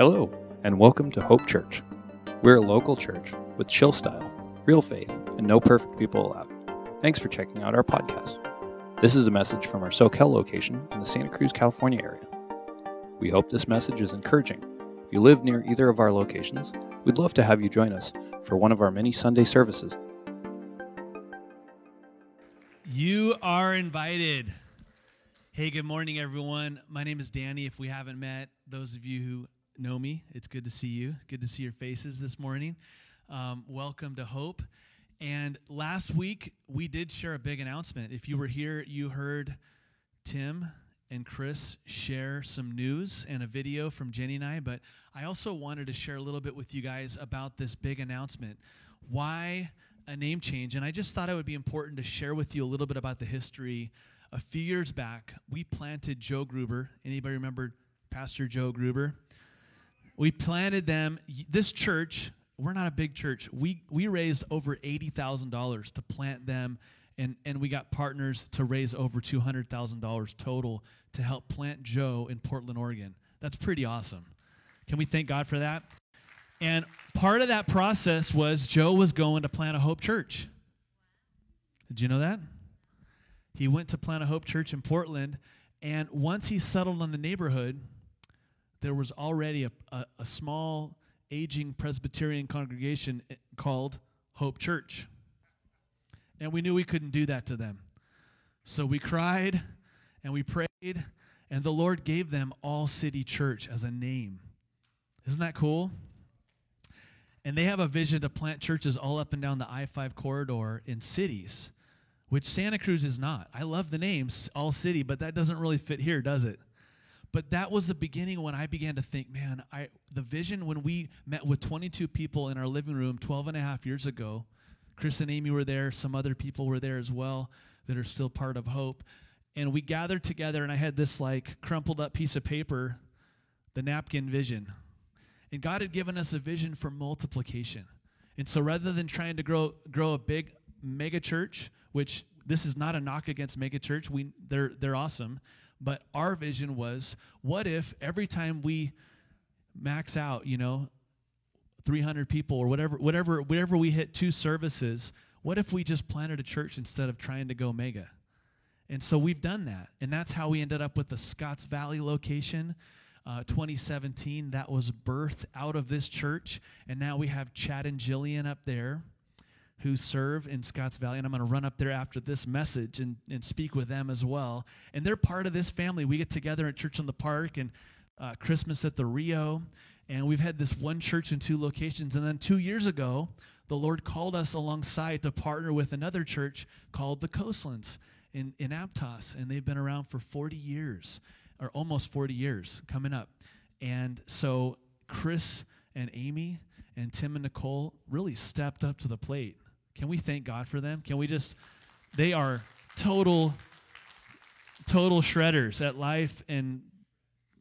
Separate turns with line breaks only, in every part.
Hello, and welcome to Hope Church. We're a local church with chill style, real faith, and no perfect people allowed. Thanks for checking out our podcast. This is a message from our Soquel location in the Santa Cruz, California area. We hope this message is encouraging. If you live near either of our locations, we'd love to have you join us for one of our many Sunday services.
You are invited. Hey, good morning, everyone. My name is Danny. If we haven't met, those of you who know me, it's good to see you. Good to see your faces this morning. Um, welcome to Hope. And last week, we did share a big announcement. If you were here, you heard Tim and Chris share some news and a video from Jenny and I, but I also wanted to share a little bit with you guys about this big announcement. Why a name change? And I just thought it would be important to share with you a little bit about the history. A few years back, we planted Joe Gruber. Anybody remember Pastor Joe Gruber? We planted them. This church, we're not a big church. We we raised over eighty thousand dollars to plant them, and and we got partners to raise over two hundred thousand dollars total to help plant Joe in Portland, Oregon. That's pretty awesome. Can we thank God for that? And part of that process was Joe was going to plant a Hope Church. Did you know that? He went to plant a Hope Church in Portland, and once he settled on the neighborhood, there was already a, a, a small, aging Presbyterian congregation eh, called Hope Church. And we knew we couldn't do that to them. So we cried and we prayed, and the Lord gave them All City Church as a name. Isn't that cool? And they have a vision to plant churches all up and down the I 5 corridor in cities, which Santa Cruz is not. I love the name, All City, but that doesn't really fit here, does it? But that was the beginning when I began to think, man, I, the vision when we met with 22 people in our living room 12 and a half years ago, Chris and Amy were there, some other people were there as well that are still part of Hope. And we gathered together, and I had this like crumpled up piece of paper, the napkin vision. And God had given us a vision for multiplication. And so rather than trying to grow, grow a big mega church, which this is not a knock against mega church, we, they're, they're awesome. But our vision was what if every time we max out, you know, 300 people or whatever, whatever, whatever we hit two services, what if we just planted a church instead of trying to go mega? And so we've done that. And that's how we ended up with the Scotts Valley location. Uh, 2017, that was birthed out of this church. And now we have Chad and Jillian up there who serve in Scotts Valley, and I'm going to run up there after this message and, and speak with them as well. And they're part of this family. We get together at Church on the Park and uh, Christmas at the Rio, and we've had this one church in two locations. And then two years ago, the Lord called us alongside to partner with another church called the Coastlands in, in Aptos, and they've been around for 40 years, or almost 40 years coming up. And so Chris and Amy and Tim and Nicole really stepped up to the plate can we thank God for them? Can we just, they are total, total shredders at life and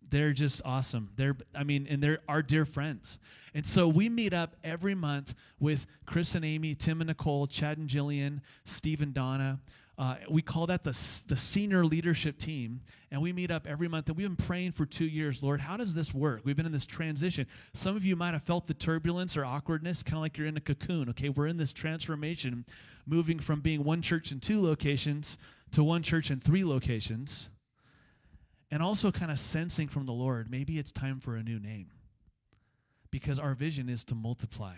they're just awesome. They're, I mean, and they're our dear friends. And so we meet up every month with Chris and Amy, Tim and Nicole, Chad and Jillian, Steve and Donna, uh, we call that the, the senior leadership team. And we meet up every month. And we've been praying for two years, Lord, how does this work? We've been in this transition. Some of you might have felt the turbulence or awkwardness, kind of like you're in a cocoon. Okay, we're in this transformation, moving from being one church in two locations to one church in three locations. And also kind of sensing from the Lord, maybe it's time for a new name. Because our vision is to multiply.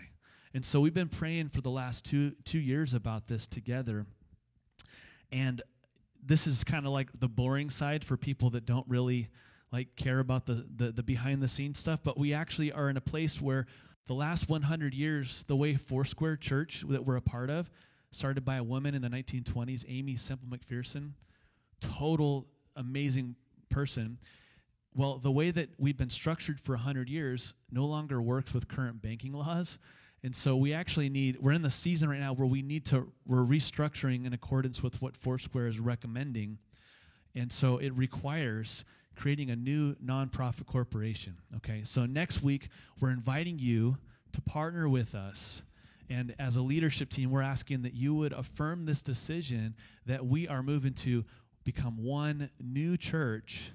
And so we've been praying for the last two, two years about this together. And this is kind of like the boring side for people that don't really like care about the, the, the behind the scenes stuff but we actually are in a place where the last 100 years the way foursquare church that we're a part of started by a woman in the 1920s Aimee Semple McPherson total amazing person. Well the way that we've been structured for 100 years no longer works with current banking laws and so we actually need, we're in the season right now where we need to, we're restructuring in accordance with what Foursquare is recommending. And so it requires creating a new nonprofit corporation. Okay, so next week we're inviting you to partner with us. And as a leadership team, we're asking that you would affirm this decision that we are moving to become one new church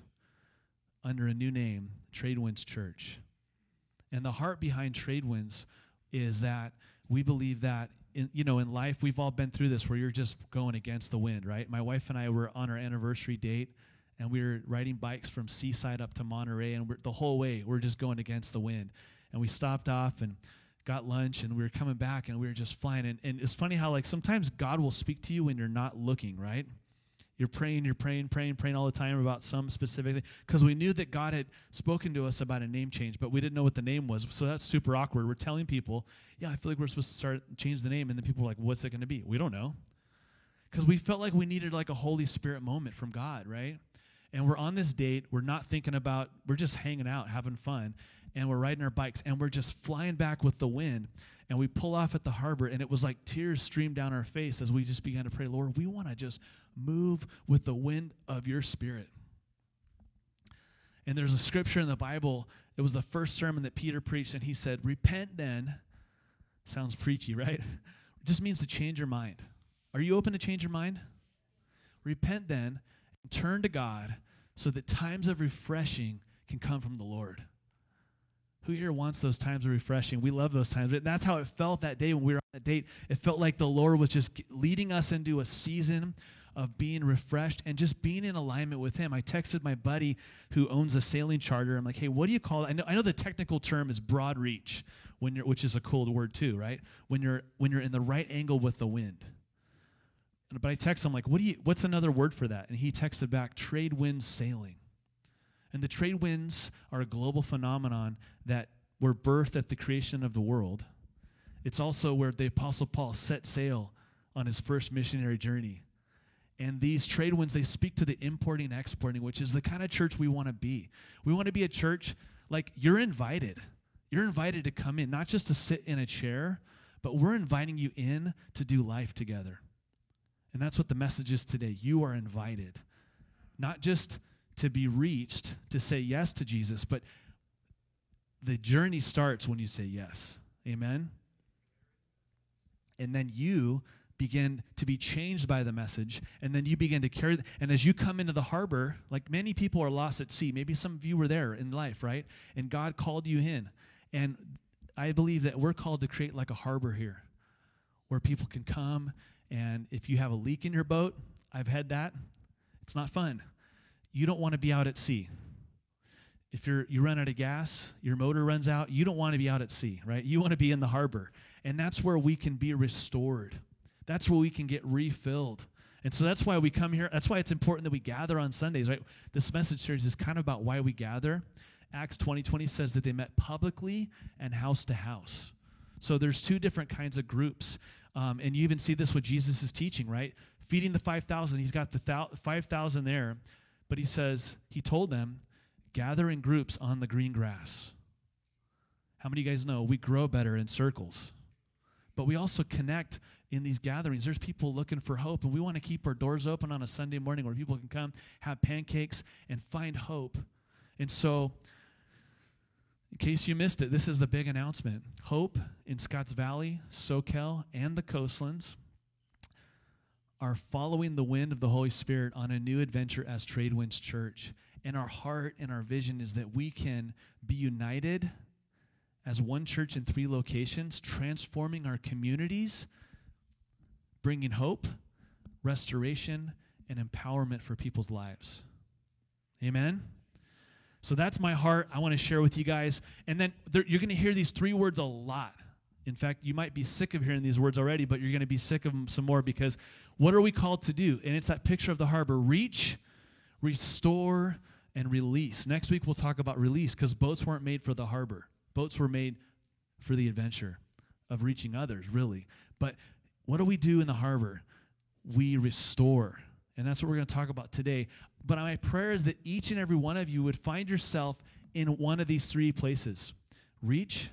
under a new name, Tradewinds Church. And the heart behind Trade Winds is that we believe that in, you know in life we've all been through this where you're just going against the wind, right? My wife and I were on our anniversary date and we were riding bikes from Seaside up to Monterey and the whole way we're just going against the wind. And we stopped off and got lunch and we were coming back and we were just flying and, and it's funny how like sometimes God will speak to you when you're not looking, right? You're praying, you're praying, praying, praying all the time about some specific thing. Because we knew that God had spoken to us about a name change, but we didn't know what the name was. So that's super awkward. We're telling people, yeah, I feel like we're supposed to start change the name. And then people are like, what's it going to be? We don't know. Because we felt like we needed like a Holy Spirit moment from God, right? And we're on this date. We're not thinking about, we're just hanging out, having fun. And we're riding our bikes and we're just flying back with the wind and we pull off at the harbor and it was like tears streamed down our face as we just began to pray lord we want to just move with the wind of your spirit. And there's a scripture in the bible it was the first sermon that peter preached and he said repent then sounds preachy right? It just means to change your mind. Are you open to change your mind? Repent then and turn to god so that times of refreshing can come from the lord who here wants those times of refreshing? We love those times. That's how it felt that day when we were on that date. It felt like the Lord was just leading us into a season of being refreshed and just being in alignment with Him. I texted my buddy who owns a sailing charter. I'm like, hey, what do you call it? I know, I know the technical term is broad reach, when you're, which is a cool word too, right? When you're when you're in the right angle with the wind. But I text him like, what do you? What's another word for that? And he texted back, trade wind sailing. And the trade winds are a global phenomenon that were birthed at the creation of the world. It's also where the Apostle Paul set sail on his first missionary journey. And these trade winds, they speak to the importing and exporting, which is the kind of church we want to be. We want to be a church like you're invited. You're invited to come in, not just to sit in a chair, but we're inviting you in to do life together. And that's what the message is today. You are invited. Not just to be reached to say yes to Jesus, but the journey starts when you say yes. Amen? And then you begin to be changed by the message, and then you begin to carry. And as you come into the harbor, like many people are lost at sea, maybe some of you were there in life, right? And God called you in. And I believe that we're called to create like a harbor here where people can come. And if you have a leak in your boat, I've had that, it's not fun you don't want to be out at sea. If you're you run out of gas, your motor runs out, you don't want to be out at sea, right? You want to be in the harbor. And that's where we can be restored. That's where we can get refilled. And so that's why we come here. That's why it's important that we gather on Sundays, right? This message series is kind of about why we gather. Acts 20 20 says that they met publicly and house to house. So there's two different kinds of groups. Um, and you even see this with Jesus' is teaching, right? Feeding the 5,000, he's got the thou- 5,000 there. But he says, he told them, gather in groups on the green grass. How many of you guys know we grow better in circles? But we also connect in these gatherings. There's people looking for hope, and we want to keep our doors open on a Sunday morning where people can come, have pancakes, and find hope. And so, in case you missed it, this is the big announcement Hope in Scotts Valley, Soquel, and the coastlands are following the wind of the Holy Spirit on a new adventure as Trade Winds Church. And our heart and our vision is that we can be united as one church in three locations, transforming our communities, bringing hope, restoration, and empowerment for people's lives. Amen? So that's my heart. I want to share with you guys. And then there, you're going to hear these three words a lot in fact, you might be sick of hearing these words already, but you're going to be sick of them some more because what are we called to do? And it's that picture of the harbor reach, restore, and release. Next week, we'll talk about release because boats weren't made for the harbor, boats were made for the adventure of reaching others, really. But what do we do in the harbor? We restore. And that's what we're going to talk about today. But my prayer is that each and every one of you would find yourself in one of these three places reach,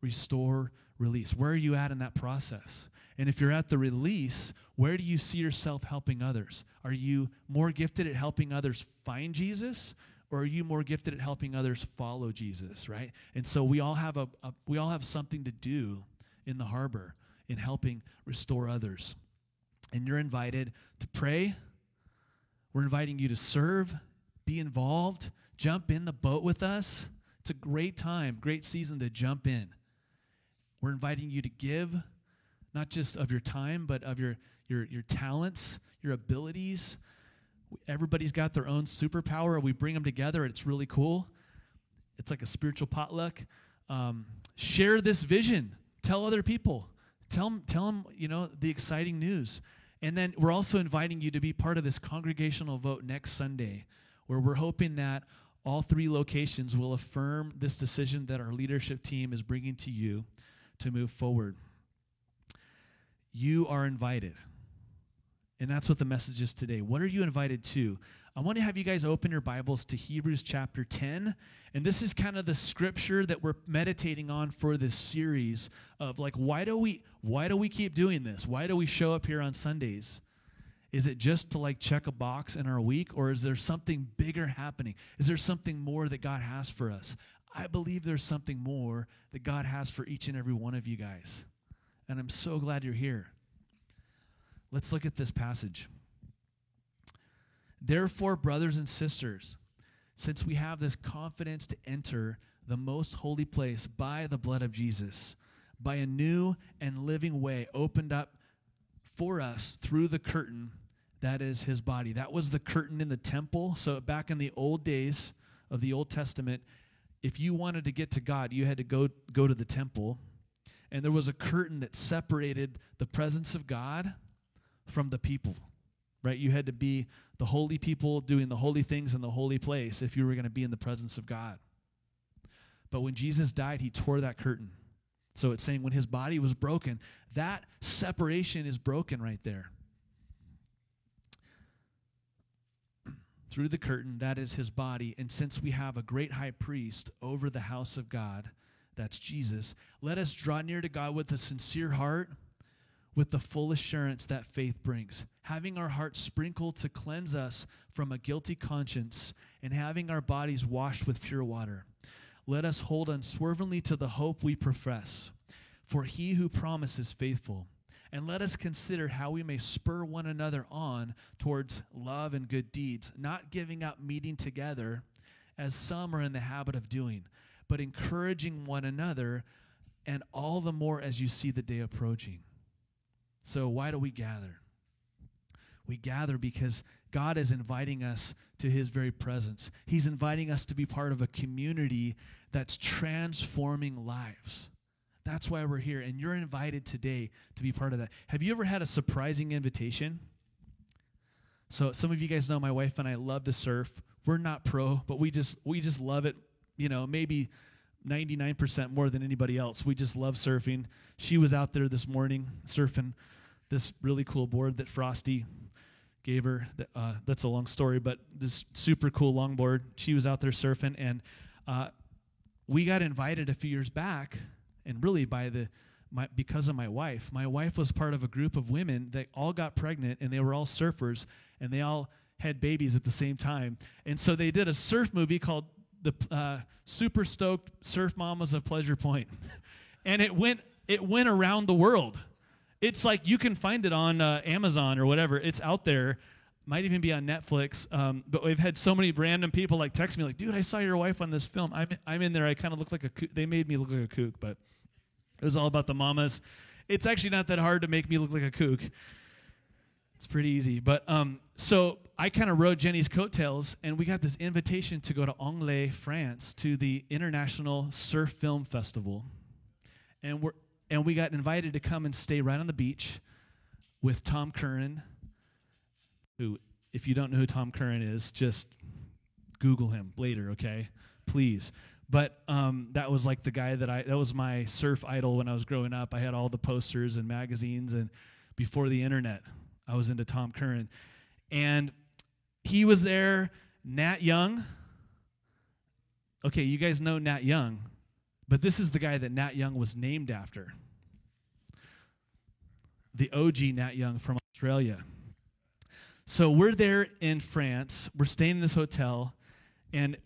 restore, release? Where are you at in that process? And if you're at the release, where do you see yourself helping others? Are you more gifted at helping others find Jesus? Or are you more gifted at helping others follow Jesus, right? And so we all have a, a we all have something to do in the harbor in helping restore others. And you're invited to pray. We're inviting you to serve, be involved, jump in the boat with us It's a great time, great season to jump in. We're inviting you to give, not just of your time, but of your, your, your talents, your abilities. Everybody's got their own superpower. We bring them together. It's really cool. It's like a spiritual potluck. Um, share this vision. Tell other people. Tell tell them, you know, the exciting news. And then we're also inviting you to be part of this congregational vote next Sunday, where we're hoping that all three locations will affirm this decision that our leadership team is bringing to you to move forward. You are invited. And that's what the message is today. What are you invited to? I want to have you guys open your Bibles to Hebrews chapter 10. And this is kind of the scripture that we're meditating on for this series of like why do we why do we keep doing this? Why do we show up here on Sundays? Is it just to like check a box in our week or is there something bigger happening? Is there something more that God has for us? I believe there's something more that God has for each and every one of you guys. And I'm so glad you're here. Let's look at this passage. Therefore, brothers and sisters, since we have this confidence to enter the most holy place by the blood of Jesus, by a new and living way opened up for us through the curtain that is his body. That was the curtain in the temple. So, back in the old days of the Old Testament, if you wanted to get to God, you had to go, go to the temple. And there was a curtain that separated the presence of God from the people, right? You had to be the holy people doing the holy things in the holy place if you were going to be in the presence of God. But when Jesus died, he tore that curtain. So it's saying when his body was broken, that separation is broken right there. Through the curtain, that is his body. And since we have a great high priest over the house of God, that's Jesus, let us draw near to God with a sincere heart with the full assurance that faith brings, having our hearts sprinkled to cleanse us from a guilty conscience, and having our bodies washed with pure water. Let us hold unswervingly to the hope we profess, for he who promises faithful. And let us consider how we may spur one another on towards love and good deeds, not giving up meeting together, as some are in the habit of doing, but encouraging one another, and all the more as you see the day approaching. So, why do we gather? We gather because God is inviting us to his very presence. He's inviting us to be part of a community that's transforming lives. That's why we're here. And you're invited today to be part of that. Have you ever had a surprising invitation? So some of you guys know my wife and I love to surf. We're not pro, but we just we just love it, you know, maybe 99% more than anybody else. We just love surfing. She was out there this morning surfing this really cool board that Frosty gave her. Uh, that's a long story, but this super cool longboard. She was out there surfing, and uh, we got invited a few years back, and really by the my, because of my wife. My wife was part of a group of women that all got pregnant, and they were all surfers, and they all had babies at the same time. And so they did a surf movie called the uh, Super Stoked Surf Mamas of Pleasure Point, and it went it went around the world. It's like you can find it on uh, Amazon or whatever. It's out there. Might even be on Netflix. Um, but we've had so many random people like text me like, "Dude, I saw your wife on this film. I'm I'm in there. I kind of look like a. Kook. They made me look like a kook, but it was all about the mamas. It's actually not that hard to make me look like a kook. It's pretty easy. But um, so I kind of rode Jenny's coattails, and we got this invitation to go to Anglet, France, to the International Surf Film Festival. And we're and we got invited to come and stay right on the beach with Tom Curren, who, if you don't know who Tom Curren is, just Google him later, okay? Please. But um, that was like the guy that I, that was my surf idol when I was growing up. I had all the posters and magazines, and before the internet, I was into Tom Curren. And he was there, Nat Young. Okay, you guys know Nat Young, but this is the guy that Nat Young was named after. The OG Nat Young from Australia. So we're there in France. We're staying in this hotel, and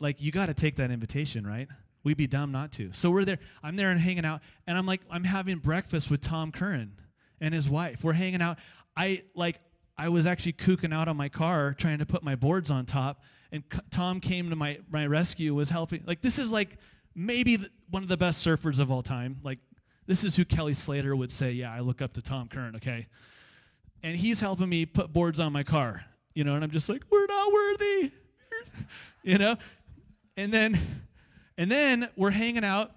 like you got to take that invitation, right? We'd be dumb not to. So we're there. I'm there and hanging out, and I'm like, I'm having breakfast with Tom Curren and his wife. We're hanging out. I like I was actually kooking out on my car trying to put my boards on top, and C- Tom came to my, my rescue, was helping. Like, this is like maybe the, one of the best surfers of all time. Like, this is who Kelly Slater would say, Yeah, I look up to Tom Curren, okay? And he's helping me put boards on my car, you know, and I'm just like, We're not worthy, you know? And then, and then we're hanging out.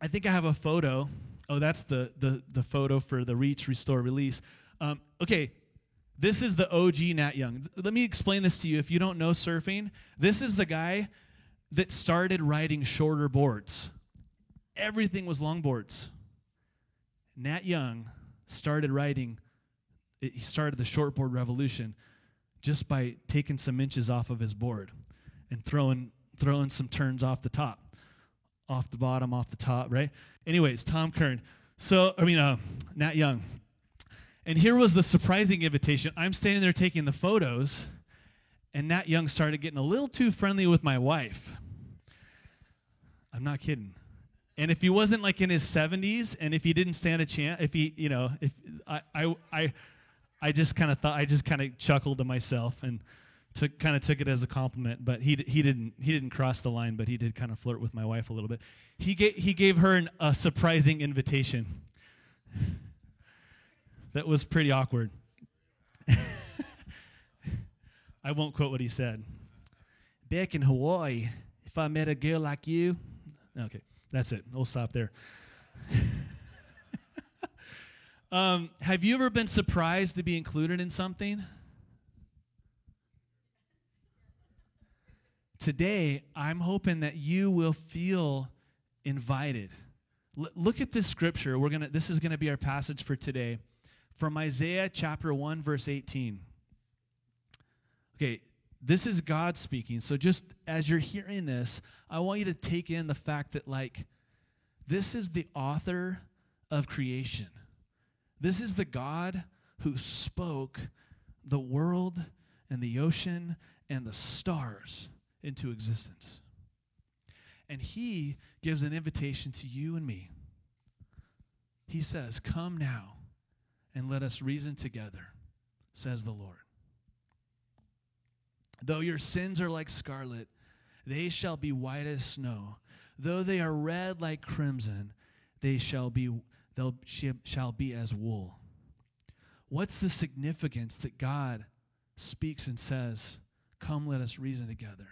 I think I have a photo. Oh, that's the, the, the photo for the Reach, Restore, Release. Um, okay, this is the OG Nat Young. Let me explain this to you. If you don't know surfing, this is the guy that started riding shorter boards. Everything was longboards. Nat Young started riding, he started the shortboard revolution just by taking some inches off of his board and throwing, throwing some turns off the top, off the bottom, off the top, right? Anyways, Tom Curren. So, I mean, uh, Nat Young. And here was the surprising invitation. I'm standing there taking the photos, and Nat Young started getting a little too friendly with my wife. I'm not kidding. And if he wasn't like in his 70s, and if he didn't stand a chance, if he, you know, if I, I, I, I just kind of thought, I just kind of chuckled to myself and took kind of took it as a compliment. But he, he didn't, he didn't cross the line, but he did kind of flirt with my wife a little bit. He gave, he gave her an, a surprising invitation that was pretty awkward. I won't quote what he said. Back in Hawaii, if I met a girl like you, okay, that's it. We'll stop there. um, have you ever been surprised to be included in something? Today, I'm hoping that you will feel invited. L- look at this scripture. We're gonna. This is gonna be our passage for today from Isaiah chapter 1, verse 18. Okay, this is God speaking. So just as you're hearing this, I want you to take in the fact that, like, this is the author of creation. This is the God who spoke the world and the ocean and the stars into existence. And he gives an invitation to you and me. He says, Come now and let us reason together, says the Lord. Though your sins are like scarlet, they shall be white as snow. Though they are red like crimson, they shall be they'll shall be as wool. What's the significance that God speaks and says, "Come, let us reason together"?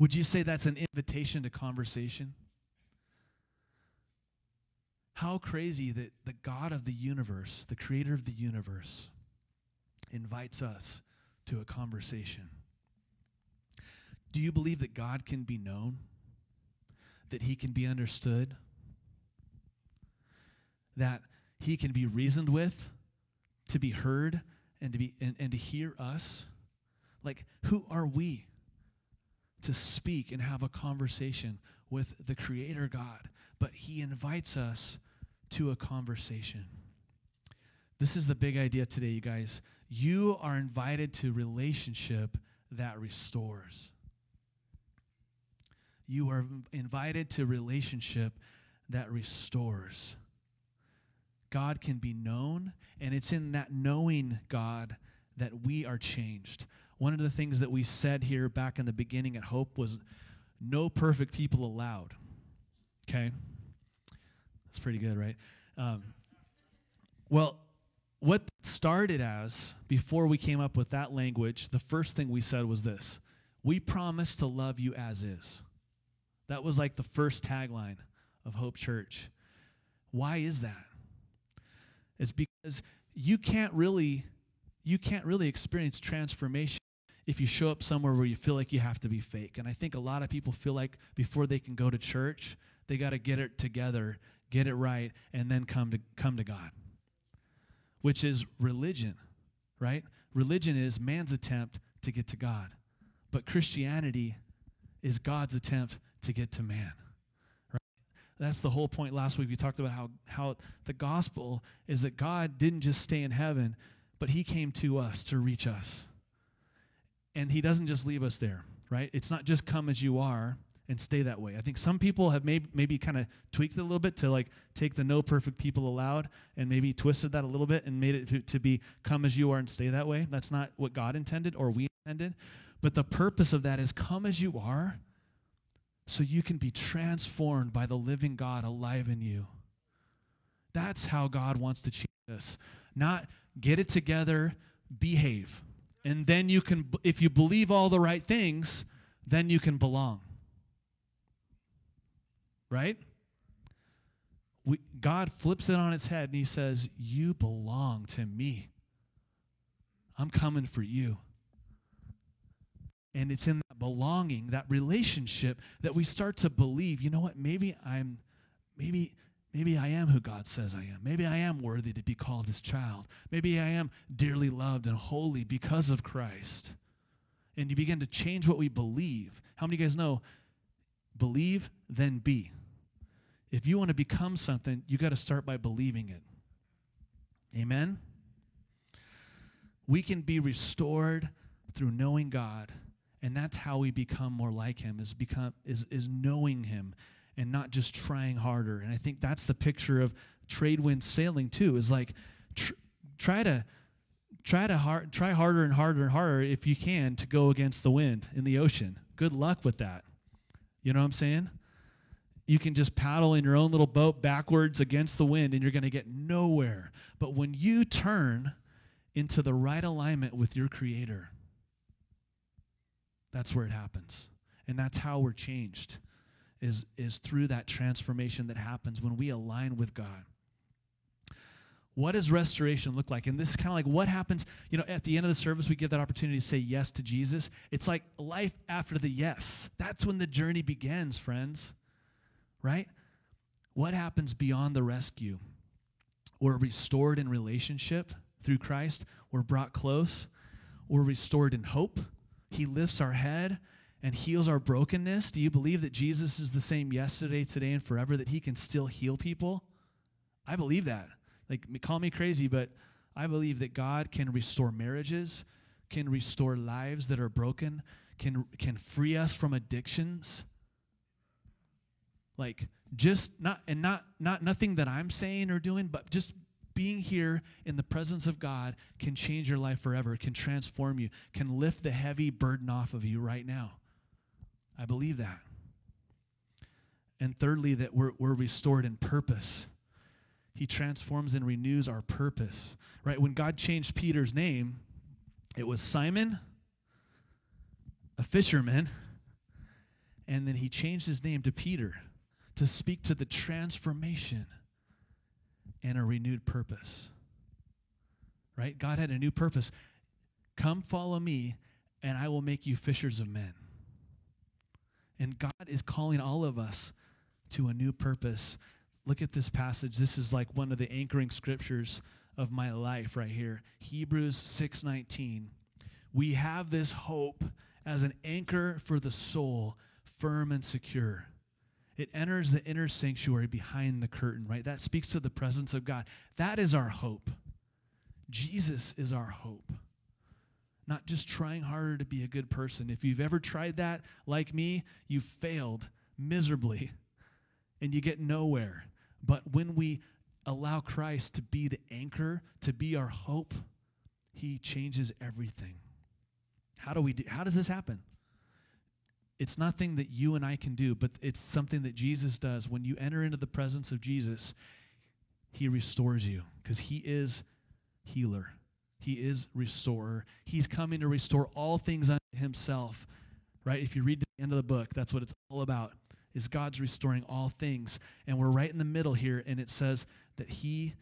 Would you say that's an invitation to conversation? How crazy that the God of the universe, the creator of the universe, invites us to a conversation. Do you believe that God can be known? That he can be understood? That he can be reasoned with? To be heard and to be and, and to hear us? Like who are we to speak and have a conversation with the creator God? But he invites us to a conversation. This is the big idea today, you guys. You are invited to relationship that restores. You are invited to relationship that restores. God can be known, and it's in that knowing God that we are changed. One of the things that we said here back in the beginning at Hope was no perfect people allowed. Okay? That's pretty good, right? Um, well, what started as, before we came up with that language, the first thing we said was this We promise to love you as is. That was like the first tagline of Hope Church. Why is that? It's because you can't really you can't really experience transformation if you show up somewhere where you feel like you have to be fake. And I think a lot of people feel like before they can go to church, they got to get it together get it right, and then come to, come to God, which is religion, right? Religion is man's attempt to get to God, but Christianity is God's attempt to get to man. Right? That's the whole point last week. We talked about how, how the gospel is that God didn't just stay in heaven, but he came to us to reach us. And he doesn't just leave us there, right? It's not just come as you are, and stay that way. I think some people have maybe, maybe kind of tweaked it a little bit to like take the no perfect people allowed and maybe twisted that a little bit and made it to, to be come as you are and stay that way. That's not what God intended or we intended. But the purpose of that is come as you are so you can be transformed by the living God alive in you. That's how God wants to change us. Not get it together, behave. And then you can, if you believe all the right things, then you can belong right? We, God flips it on its head and he says, You belong to me. I'm coming for you. And it's in that belonging, that relationship, that we start to believe, you know what, maybe I'm, maybe, maybe I am who God says I am. Maybe I am worthy to be called his child. Maybe I am dearly loved and holy because of Christ. And you begin to change what we believe. How many of you guys know? Believe, then be. If you want to become something, you got to start by believing it. Amen? We can be restored through knowing God, and that's how we become more like him is become is is knowing him and not just trying harder. And I think that's the picture of trade wind sailing too is like tr- try to try to hard, try harder and harder and harder if you can to go against the wind in the ocean. Good luck with that. You know what I'm saying? you can just paddle in your own little boat backwards against the wind and you're going to get nowhere. But when you turn into the right alignment with your Creator, that's where it happens. And that's how we're changed, is, is through that transformation that happens when we align with God. What does restoration look like? And this is kind of like what happens, you know, at the end of the service, we give that opportunity to say yes to Jesus. It's like life after the yes. That's when the journey begins, friends right? What happens beyond the rescue? We're restored in relationship through Christ. We're brought close. We're restored in hope. He lifts our head and heals our brokenness. Do you believe that Jesus is the same yesterday, today, and forever, that he can still heal people? I believe that. Like, call me crazy, but I believe that God can restore marriages, can restore lives that are broken, can, can free us from addictions, like just not and not not nothing that i'm saying or doing but just being here in the presence of god can change your life forever can transform you can lift the heavy burden off of you right now i believe that and thirdly that we're, we're restored in purpose he transforms and renews our purpose right when god changed peter's name it was simon a fisherman and then he changed his name to peter to speak to the transformation and a renewed purpose. Right? God had a new purpose. Come follow me, and I will make you fishers of men. And God is calling all of us to a new purpose. Look at this passage. This is like one of the anchoring scriptures of my life right here. Hebrews 6:19. We have this hope as an anchor for the soul, firm and secure it enters the inner sanctuary behind the curtain, right? That speaks to the presence of God. That is our hope. Jesus is our hope. Not just trying harder to be a good person. If you've ever tried that, like me, you've failed miserably and you get nowhere. But when we allow Christ to be the anchor, to be our hope, he changes everything. How do we do, how does this happen? it's nothing that you and I can do, but it's something that Jesus does. When you enter into the presence of Jesus, he restores you because he is healer. He is restorer. He's coming to restore all things unto himself. Right? If you read the end of the book, that's what it's all about. Is God's restoring all things. And we're right in the middle here, and it says that he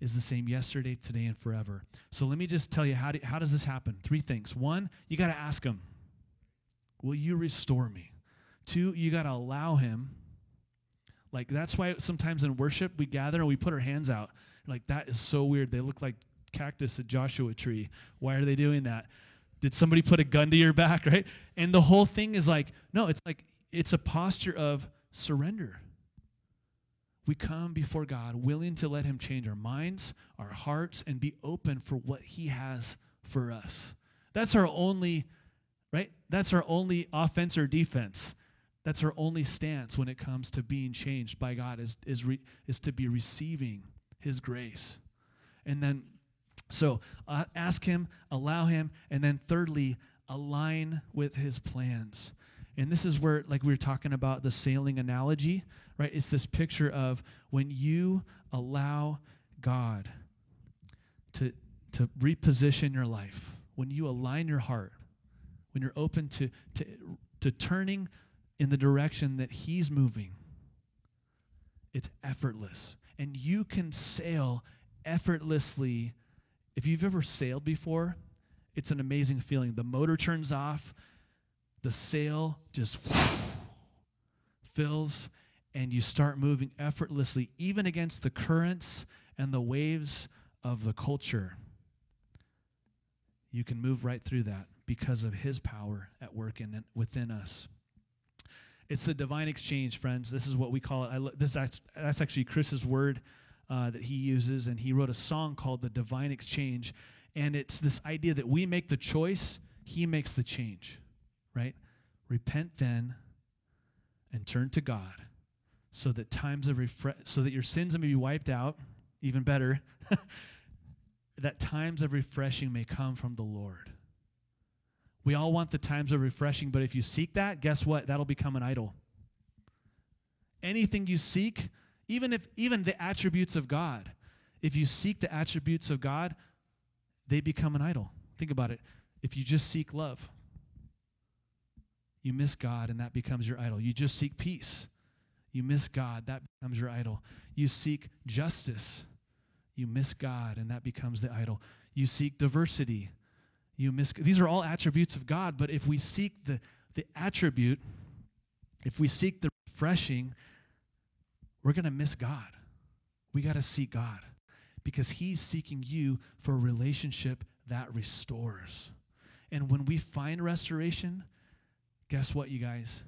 is the same yesterday, today, and forever. So let me just tell you how, do, how does this happen? Three things. One, you got to ask him. Will you restore me? Two, you got to allow him. Like, that's why sometimes in worship we gather and we put our hands out. Like, that is so weird. They look like cactus at Joshua tree. Why are they doing that? Did somebody put a gun to your back, right? And the whole thing is like, no, it's like, it's a posture of surrender. We come before God willing to let Him change our minds, our hearts, and be open for what He has for us. That's our only right? That's our only offense or defense. That's our only stance when it comes to being changed by God is, is, re, is to be receiving His grace. And then, so uh, ask Him, allow Him, and then thirdly, align with His plans. And this is where, like we were talking about the sailing analogy, right? It's this picture of when you allow God to, to reposition your life, when you align your heart, when you're open to, to, to turning in the direction that He's moving, it's effortless. And you can sail effortlessly. If you've ever sailed before, it's an amazing feeling. The motor turns off, the sail just fills, and you start moving effortlessly, even against the currents and the waves of the culture. You can move right through that because of His power at work in within us. It's the divine exchange, friends. This is what we call it. I, this that's actually Chris's word uh, that he uses, and he wrote a song called "The Divine Exchange," and it's this idea that we make the choice, He makes the change, right? Repent then, and turn to God, so that times of refresh, so that your sins may be wiped out. Even better, that times of refreshing may come from the Lord. We all want the times of refreshing, but if you seek that, guess what? That'll become an idol. Anything you seek, even if even the attributes of God, if you seek the attributes of God, they become an idol. Think about it. If you just seek love, you miss God and that becomes your idol. You just seek peace, you miss God, that becomes your idol. You seek justice, you miss God and that becomes the idol. You seek diversity, you miss these are all attributes of God, but if we seek the, the attribute, if we seek the refreshing, we're going to miss God. We got to seek God because He's seeking you for a relationship that restores. And when we find restoration, guess what, you guys?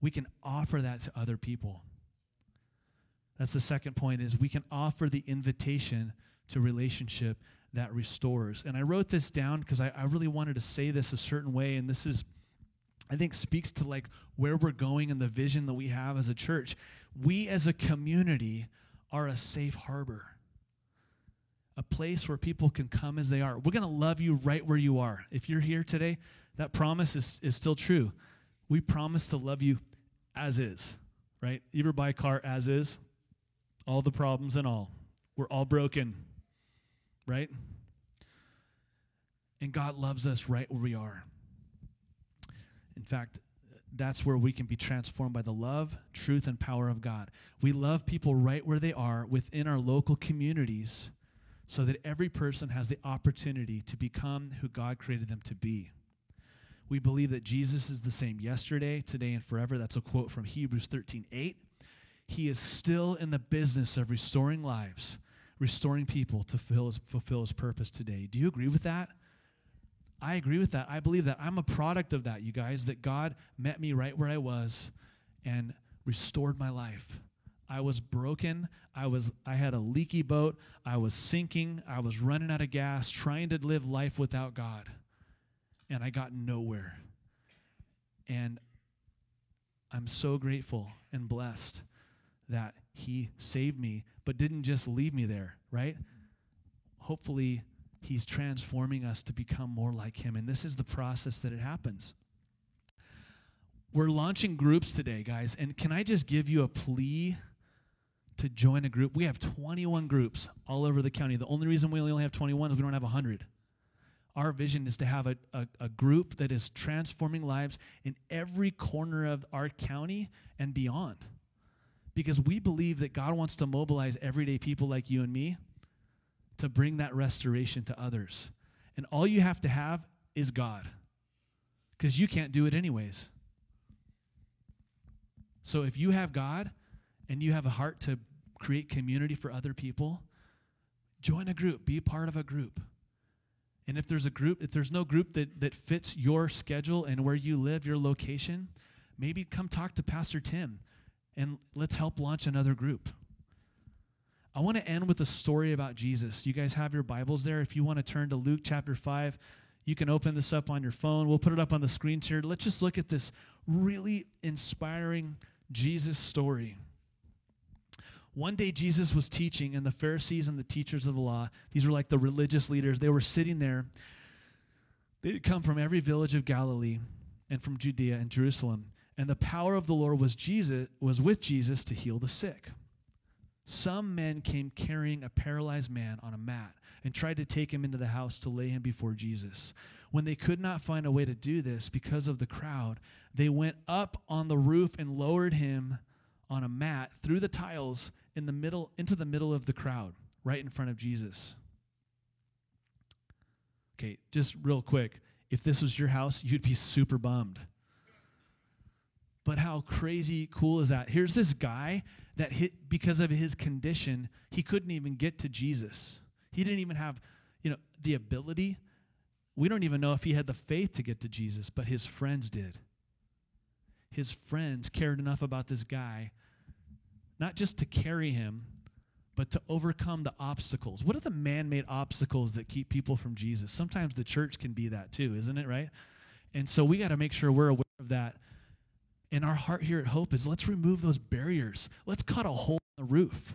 We can offer that to other people. That's the second point is we can offer the invitation to relationship that restores. And I wrote this down because I, I really wanted to say this a certain way, and this is I think speaks to like where we're going and the vision that we have as a church. We as a community are a safe harbor. A place where people can come as they are. We're going to love you right where you are. If you're here today, that promise is, is still true. We promise to love you as is, right? Buy a car as is? All the problems and all. We're all broken right? And God loves us right where we are. In fact, that's where we can be transformed by the love, truth, and power of God. We love people right where they are within our local communities so that every person has the opportunity to become who God created them to be. We believe that Jesus is the same yesterday, today, and forever. That's a quote from Hebrews 13 8. He is still in the business of restoring lives restoring people to fulfill his, fulfill his purpose today. Do you agree with that? I agree with that. I believe that I'm a product of that, you guys, that God met me right where I was and restored my life. I was broken. I was I had a leaky boat. I was sinking. I was running out of gas, trying to live life without God. And I got nowhere. And I'm so grateful and blessed that he saved me, but didn't just leave me there, right? Hopefully, he's transforming us to become more like him. And this is the process that it happens. We're launching groups today, guys. And can I just give you a plea to join a group? We have 21 groups all over the county. The only reason we only have 21 is we don't have 100. Our vision is to have a, a, a, group that is transforming lives in every corner of our county and beyond because we believe that God wants to mobilize everyday people like you and me to bring that restoration to others. And all you have to have is God because you can't do it anyways. So if you have God and you have a heart to create community for other people, join a group, be part of a group. And if there's a group, if there's no group that, that fits your schedule and where you live, your location, maybe come talk to Pastor Tim and let's help launch another group. I want to end with a story about Jesus. You guys have your Bibles there. If you want to turn to Luke chapter 5, You can open this up on your phone. We'll put it up on the screen here. Let's just look at this really inspiring Jesus story. One day, Jesus was teaching, and the Pharisees and the teachers of the law, these were like the religious leaders, they were sitting there. They'd come from every village of Galilee and from Judea and Jerusalem. And the power of the Lord was Jesus was with Jesus to heal the sick. Some men came carrying a paralyzed man on a mat and tried to take him into the house to lay him before Jesus. When they could not find a way to do this because of the crowd, they went up on the roof and lowered him on a mat through the tiles in the middle into the middle of the crowd, right in front of Jesus. Okay, just real quick. If this was your house, you'd be super bummed. But how crazy cool is that? Here's this guy that because of his condition, he couldn't even get to Jesus. He didn't even have, you know, the ability. We don't even know if he had the faith to get to Jesus, but his friends did. His friends cared enough about this guy not just to carry him, but to overcome the obstacles. What are the man made obstacles that keep people from Jesus? Sometimes the church can be that too, isn't it, right? And so we got to make sure we're aware of that. And our heart here at Hope is let's remove those barriers. Let's cut a hole in the roof.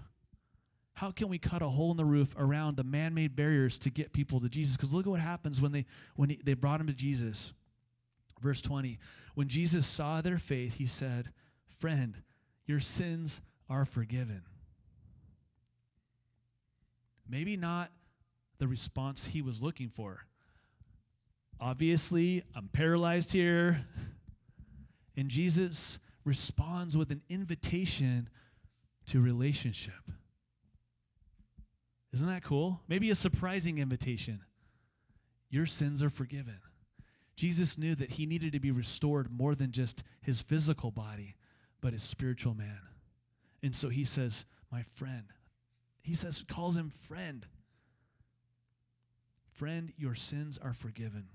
How can we cut a hole in the roof around the man-made barriers to get people to Jesus? Because look at what happens when they when he, they brought him to Jesus. Verse 20. When Jesus saw their faith, he said, "Friend, your sins are forgiven." Maybe not the response he was looking for. Obviously, I'm paralyzed here. And Jesus responds with an invitation to relationship. Isn't that cool? Maybe a surprising invitation. Your sins are forgiven. Jesus knew that he needed to be restored more than just his physical body, but his spiritual man. And so he says, My friend, he says, calls him friend. Friend, your sins are forgiven.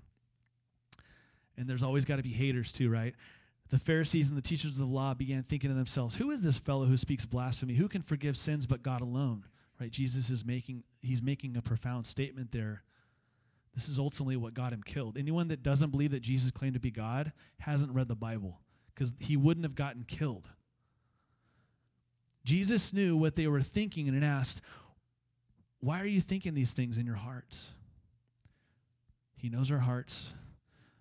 And there's always got to be haters too, right? The Pharisees and the teachers of the law began thinking to themselves, Who is this fellow who speaks blasphemy? Who can forgive sins but God alone? Right? Jesus is making he's making a profound statement there. This is ultimately what got him killed. Anyone that doesn't believe that Jesus claimed to be God hasn't read the Bible because he wouldn't have gotten killed. Jesus knew what they were thinking and asked, Why are you thinking these things in your hearts? He knows our hearts.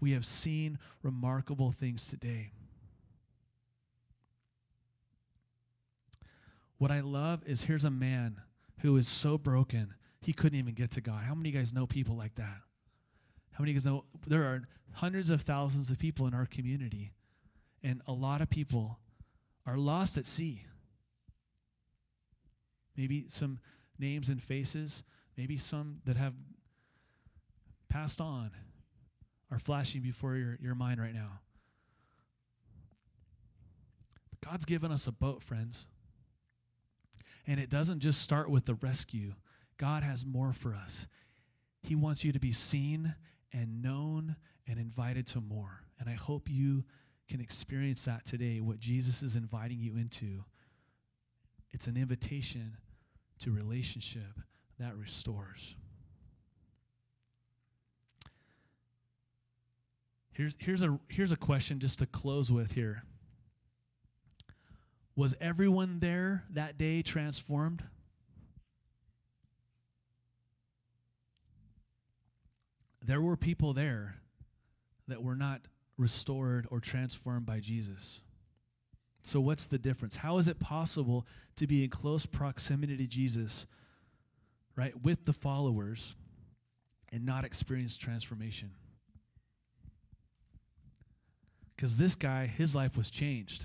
"We have seen remarkable things today." What I love is here's a man who is so broken, he couldn't even get to God. How many of you guys know people like that? How many of you guys know there are hundreds of thousands of people in our community, and a lot of people are lost at sea. Maybe some names and faces, maybe some that have passed on are flashing before your, your mind right now. But God's given us a boat, friends. And it doesn't just start with the rescue, God has more for us. He wants you to be seen and known and invited to more. And I hope you can experience that today, what Jesus is inviting you into. It's an invitation to relationship that restores. Here's, here's, a, here's a question just to close with here. Was everyone there that day transformed? There were people there that were not restored or transformed by Jesus. So, what's the difference? How is it possible to be in close proximity to Jesus, right, with the followers and not experience transformation? Because this guy, his life was changed.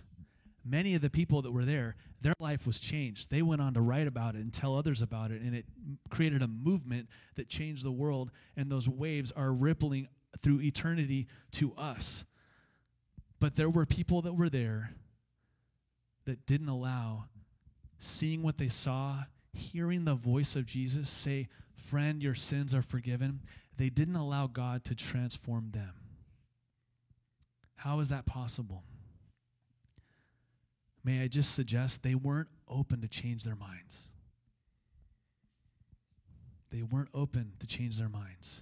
Many of the people that were there, their life was changed. They went on to write about it and tell others about it, and it created a movement that changed the world, and those waves are rippling through eternity to us. But there were people that were there that didn't allow seeing what they saw, hearing the voice of Jesus say, Friend, your sins are forgiven. They didn't allow God to transform them. How is that possible? May I just suggest they weren't open to change their minds. They weren't open to change their minds.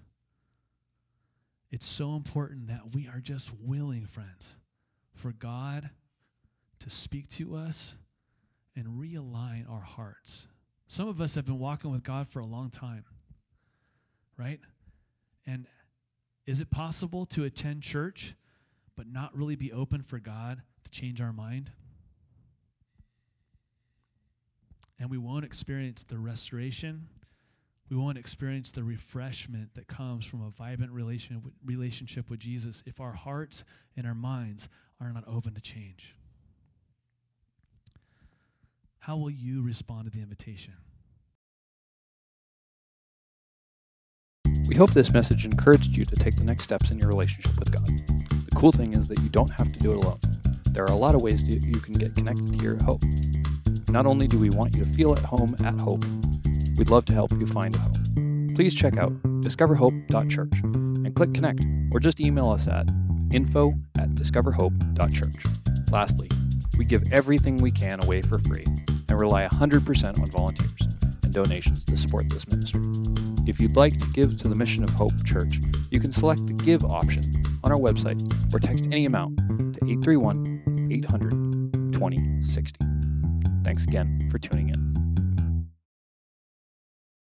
It's so important that we are just willing, friends, for God to speak to us and realign our hearts. Some of us have been walking with God for a long time, right? And is it possible to attend church but not really be open for God to change our mind? And we won't experience the restoration we won't experience the refreshment that comes from a vibrant relation, relationship with Jesus if our hearts and our minds are not open to change. How will you respond to the invitation?
We hope this message encouraged you to take the next steps in your relationship with God. Cool thing is that you don't have to do it alone. There are a lot of ways to, you can get connected here at Hope. Not only do we want you to feel at home at Hope, We'd love to help you find a home. Please check out discoverhope.church and click connect or just email us at info at discoverhope.church. Lastly, we give everything we can away for free and rely 100% on volunteers donations to support this ministry. If you'd like to give to the Mission of Hope Church, you can select the Give option on our website or text any amount to 831 800 2060. Thanks again for tuning in.